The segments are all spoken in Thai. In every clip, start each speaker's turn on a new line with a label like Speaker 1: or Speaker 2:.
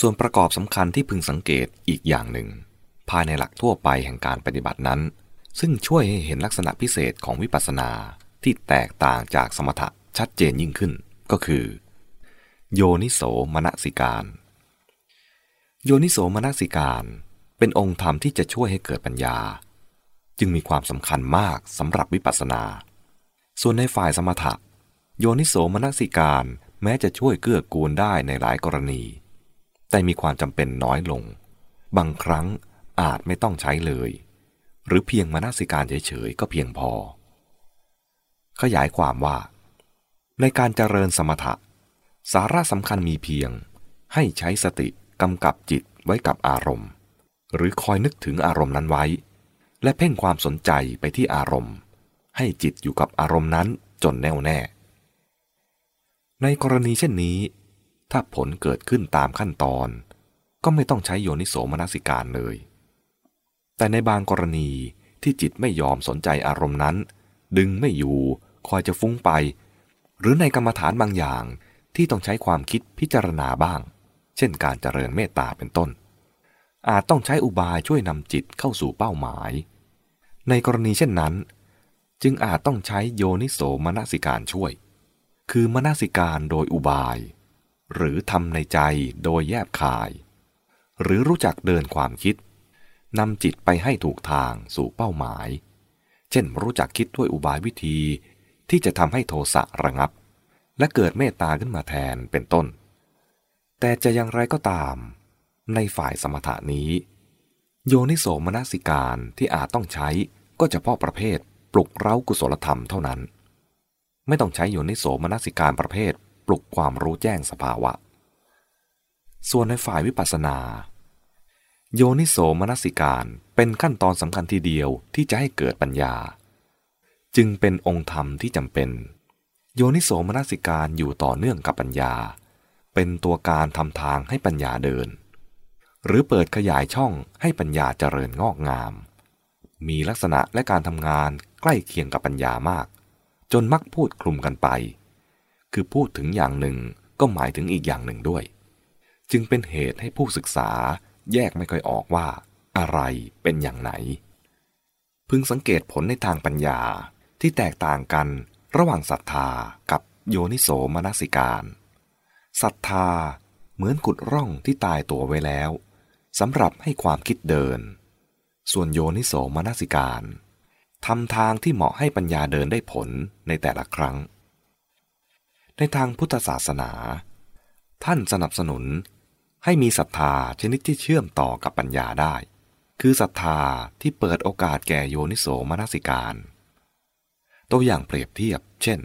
Speaker 1: ส่วนประกอบสำคัญที่พึงสังเกตอีกอย่างหนึ่ง ภายในหลักทั่วไปแห่งการปฏิบัตินั้น ซึ่งช่วยให้เห็นลักษณะพิเศษของวิปัสสนาที่แตกต่างจากสมถะชัดเจนยิ่งขึ้น ก็คือ โยนิโสมนสิการ โยนิโสมนสิการเป็นองค์ธรรมที่จะช่วยให้เกิดปัญญา จึงมีความสำคัญมากสำหรับวิปัสสนา ส่วนในฝ่ายสมถะ โยนิโสมนสิการแม้จะช่วยเกื้อกูลได้ในหลายกรณี แต่มีความจำเป็นน้อยลง บางครั้งอาจไม่ต้องใช้เลย หรือเพียงมนสิการเฉยๆก็เพียงพอ ขยายความว่า ในการเจริญสมถะ สาระสำคัญมีเพียง ให้ใช้สติกำกับจิตไว้กับอารมณ์ หรือคอยนึกถึงอารมณ์นั้นไว้ และเพ่งความสนใจไปที่อารมณ์ ให้จิตอยู่กับอารมณ์นั้นจนแน่วแน่ ในกรณีเช่นนี้ ถ้าผลเกิดขึ้นตามขั้นตอน ก็ไม่ต้องใช้โยนิโสมนสิการเลย แต่ในบางกรณีที่จิตไม่ยอมสนใจอารมณ์นั้น ดึงไม่อยู่คอยจะฟุ้งไป หรือในกรรมฐานบางอย่างที่ต้องใช้ความคิดพิจารณาบ้าง เช่นการเจริญเมตตาเป็นต้น อาจต้องใช้อุบายช่วยนำจิตเข้าสู่เป้าหมาย ในกรณีเช่นนั้น จึงอาจต้องใช้โยนิโสมนสิการช่วย คือมนสิการโดยอุบาย หรือทำในใจโดยแยบคาย หรือรู้จักเดินความคิดนำจิตไปให้ถูกทางสู่เป้าหมาย เช่นรู้จักคิดด้วยอุบายวิธีที่จะทำให้โทสะระงับ และเกิดเมตตาขึ้นมาแทนเป็นต้น แต่จะอย่างไรก็ตาม ในฝ่ายสมถานี้ โยนิโสมนสิการที่อาจต้องใช้ก็เฉพาะประเภทปลุกเร้ากุศลธรรมเท่านั้น ไม่ต้องใช้โยนิโสมนสิการประเภท ปลุกความรู้แจ้งสภาวะ ส่วนในฝ่ายวิปัสสนา โยนิโสมนสิการเป็นขั้นตอนสำคัญทีเดียวที่จะให้เกิดปัญญา จึงเป็นองค์ธรรมที่จำเป็น โยนิโสมนสิการอยู่ต่อเนื่องกับปัญญา เป็นตัวการทำทางให้ปัญญาเดิน หรือเปิดขยายช่องให้ปัญญาเจริญงอกงาม มีลักษณะและการทำงานใกล้เคียงกับปัญญามาก จนมักพูดคลุมกันไป คือพูดถึงอย่างหนึ่งก็หมายถึงอีกอย่างหนึ่งด้วย จึงเป็นเหตุให้ผู้ศึกษาแยกไม่ค่อยออกว่า อะไรเป็นอย่างไหน พึงสังเกตผลในทางปัญญาที่แตกต่างกันระหว่างศรัทธากับโยนิโสมนสิการศรัทธาเหมือนขุดร่องที่ตายตัวไว้แล้วสำหรับให้ความคิดเดิน ส่วนโยนิโสมนสิการทำทางที่เหมาะให้ปัญญาเดินได้ผลในแต่ละครั้ง ในทางพุทธศาสนา ท่านสนับสนุนให้มีศรัทธาชนิดที่เชื่อมต่อกับปัญญาได้ คือศรัทธาที่เปิดโอกาสแก่โยนิโสมนสิการ ตัวอย่างเปรียบเทียบ เช่น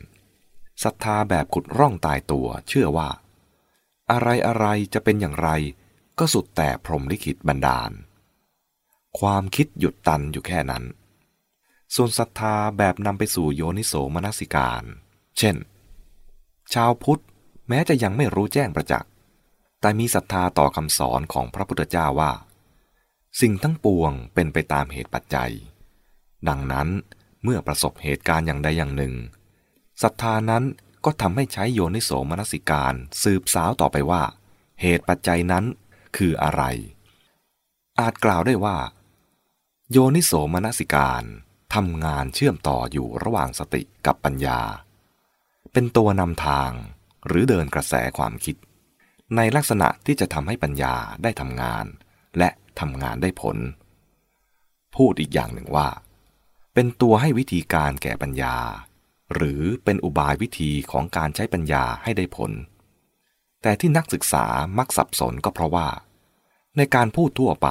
Speaker 1: ศรัทธาแบบขุดร่องตายตัวเชื่อว่า อะไรอะไรจะเป็นอย่างไรก็สุดแต่พรหมลิขิตบันดาล ความคิดหยุดตันอยู่แค่นั้น ส่วนศรัทธาแบบนำไปสู่โยนิโสมนสิการ เช่น ชาวพุทธแม้จะยังไม่รู้แจ้งประจักษ์ แต่มีศรัทธาต่อคำสอนของพระพุทธเจ้าว่า สิ่งทั้งปวงเป็นไปตามเหตุปัจจัย ดังนั้นเมื่อประสบเหตุการณ์อย่างใดอย่างหนึ่งศรัทธานั้นก็ทำให้ใช้โยนิโสมนสิการสืบสาวต่อไปว่า เหตุปัจจัยนั้นคืออะไร อาจกล่าวได้ว่า โยนิโสมนสิการทำงานเชื่อมต่ออยู่ระหว่างสติกับปัญญา เป็นตัวนำทาง หรือเดินกระแสความคิด ในลักษณะที่จะทำให้ปัญญาได้ทำงาน และทำงานได้ผล พูดอีกอย่างหนึ่งว่า เป็นตัวให้วิธีการแก่ปัญญา หรือเป็นอุบายวิธีของการใช้ปัญญาให้ได้ผล แต่ที่นักศึกษามักสับสนก็เพราะว่า ในการพูดทั่วไป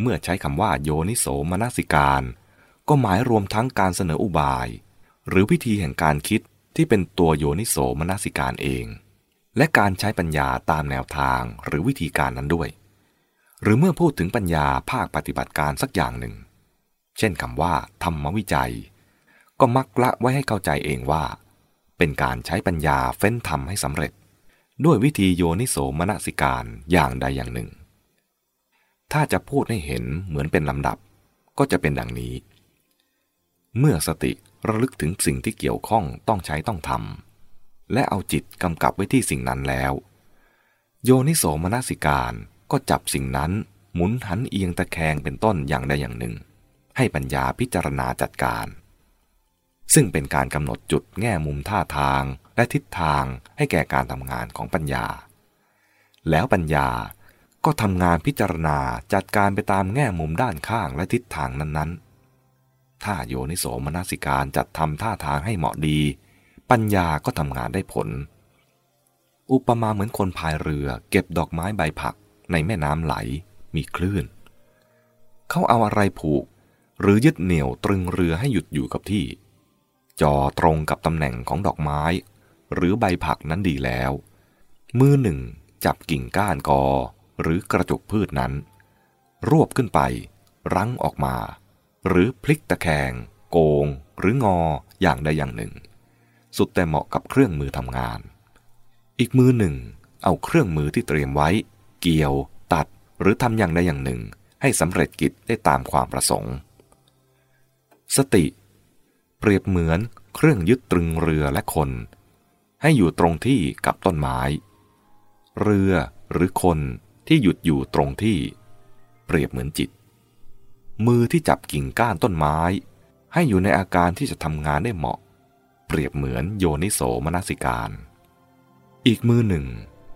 Speaker 1: เมื่อใช้คำว่าโยนิโสมนสิการ ก็หมายรวมทั้งการเสนออุบาย หรือวิธีแห่งการคิด ที่เป็นตัวโยนิโสมนสิการเอง และการใช้ปัญญาตามแนวทางหรือวิธีการนั้นด้วย หรือเมื่อพูดถึงปัญญาภาคปฏิบัติการสักอย่างหนึ่ง เช่นคำว่า ธรรมวิจัย ก็มักละไว้ให้เข้าใจเองว่า เป็นการใช้ปัญญาเฟ้นทำให้สำเร็จ ด้วยวิธีโยนิโสมนสิการอย่างใดอย่างหนึ่ง ถ้าจะพูดให้เห็นเหมือนเป็นลำดับก็จะเป็นดังนี้ เมื่อสติ ระลึกถึงสิ่งที่เกี่ยวข้องต้องใช้ต้องทำและเอาจิตกำกับไว้ที่สิ่งนั้นแล้ว โยนิโสมนสิการก็จับสิ่งนั้นหมุนหันเอียงตะแคงเป็นต้นอย่างใดอย่างหนึ่ง ให้ปัญญาพิจารณาจัดการ ซึ่งเป็นการกำหนดจุดแง่มุมท่าทางและทิศทางให้แก่การทำงานของปัญญา แล้วปัญญาก็ทำงานพิจารณาจัดการไปตามแง่มุมด้านข้างและทิศทางนั้นๆ ถ้าโยนิโสมนสิการจัดทำท่าทางให้เหมาะดี ปัญญาก็ทำงานได้ผล อุปมาเหมือนคนพายเรือเก็บดอกไม้ใบผักในแม่น้ำไหลมีคลื่น เขาเอาอะไรผูก หรือยึดเหนี่ยวตรึงเรือให้หยุดอยู่กับที่ จอตรงกับตำแหน่งของดอกไม้ หรือใบผักนั้นดีแล้ว มือหนึ่งจับกิ่งก้านกอหรือกระจุกพืชนั้น รวบขึ้นไป รั้งออกมา หรือพลิกตะแคง โกง หรืองออย่างใดอย่างหนึ่ง สุดแต่เหมาะกับเครื่องมือทำงาน อีกมือหนึ่ง เอาเครื่องมือที่เตรียมไว้ เกี่ยว ตัด หรือทำอย่างใดอย่างหนึ่ง ให้สำเร็จกิจได้ตามความประสงค์ สติ เปรียบเหมือนเครื่องยึดตรึงเรือและคน ให้อยู่ตรงที่กับต้นไม้ เรือหรือคนที่หยุดอยู่ตรงที่ เปรียบเหมือนจิต มือที่จับกิ่งก้านต้นไม้ ให้อยู่ในอาการที่จะทำงานได้เหมาะ เปรียบเหมือนโยนิโสมนสิการ อีกมือหนึ่ง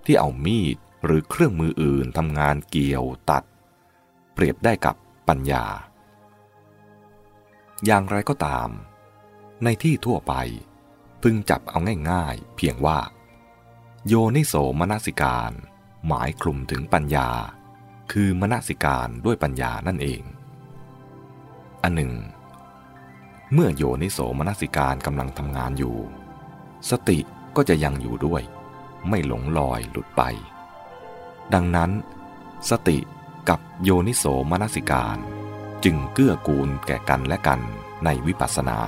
Speaker 1: ที่เอามีดหรือเครื่องมืออื่นทำงานเกี่ยวตัด เปรียบได้กับปัญญา อย่างไรก็ตาม ในที่ทั่วไปพึงจับเอาง่ายๆ เพียงว่า โยนิโสมนสิการ หมายคลุมถึงปัญญา คือมนสิการด้วยปัญญานั่นเอง อันหนึ่ง เมื่อโยนิโสมนสิการกำลังทำงานอยู่ สติก็จะยังอยู่ด้วย ไม่หลงลอยหลุดไป ดังนั้น สติกับโยนิโสมนสิการ จึงเกื้อกูลแก่กันและกันในวิปัสสนา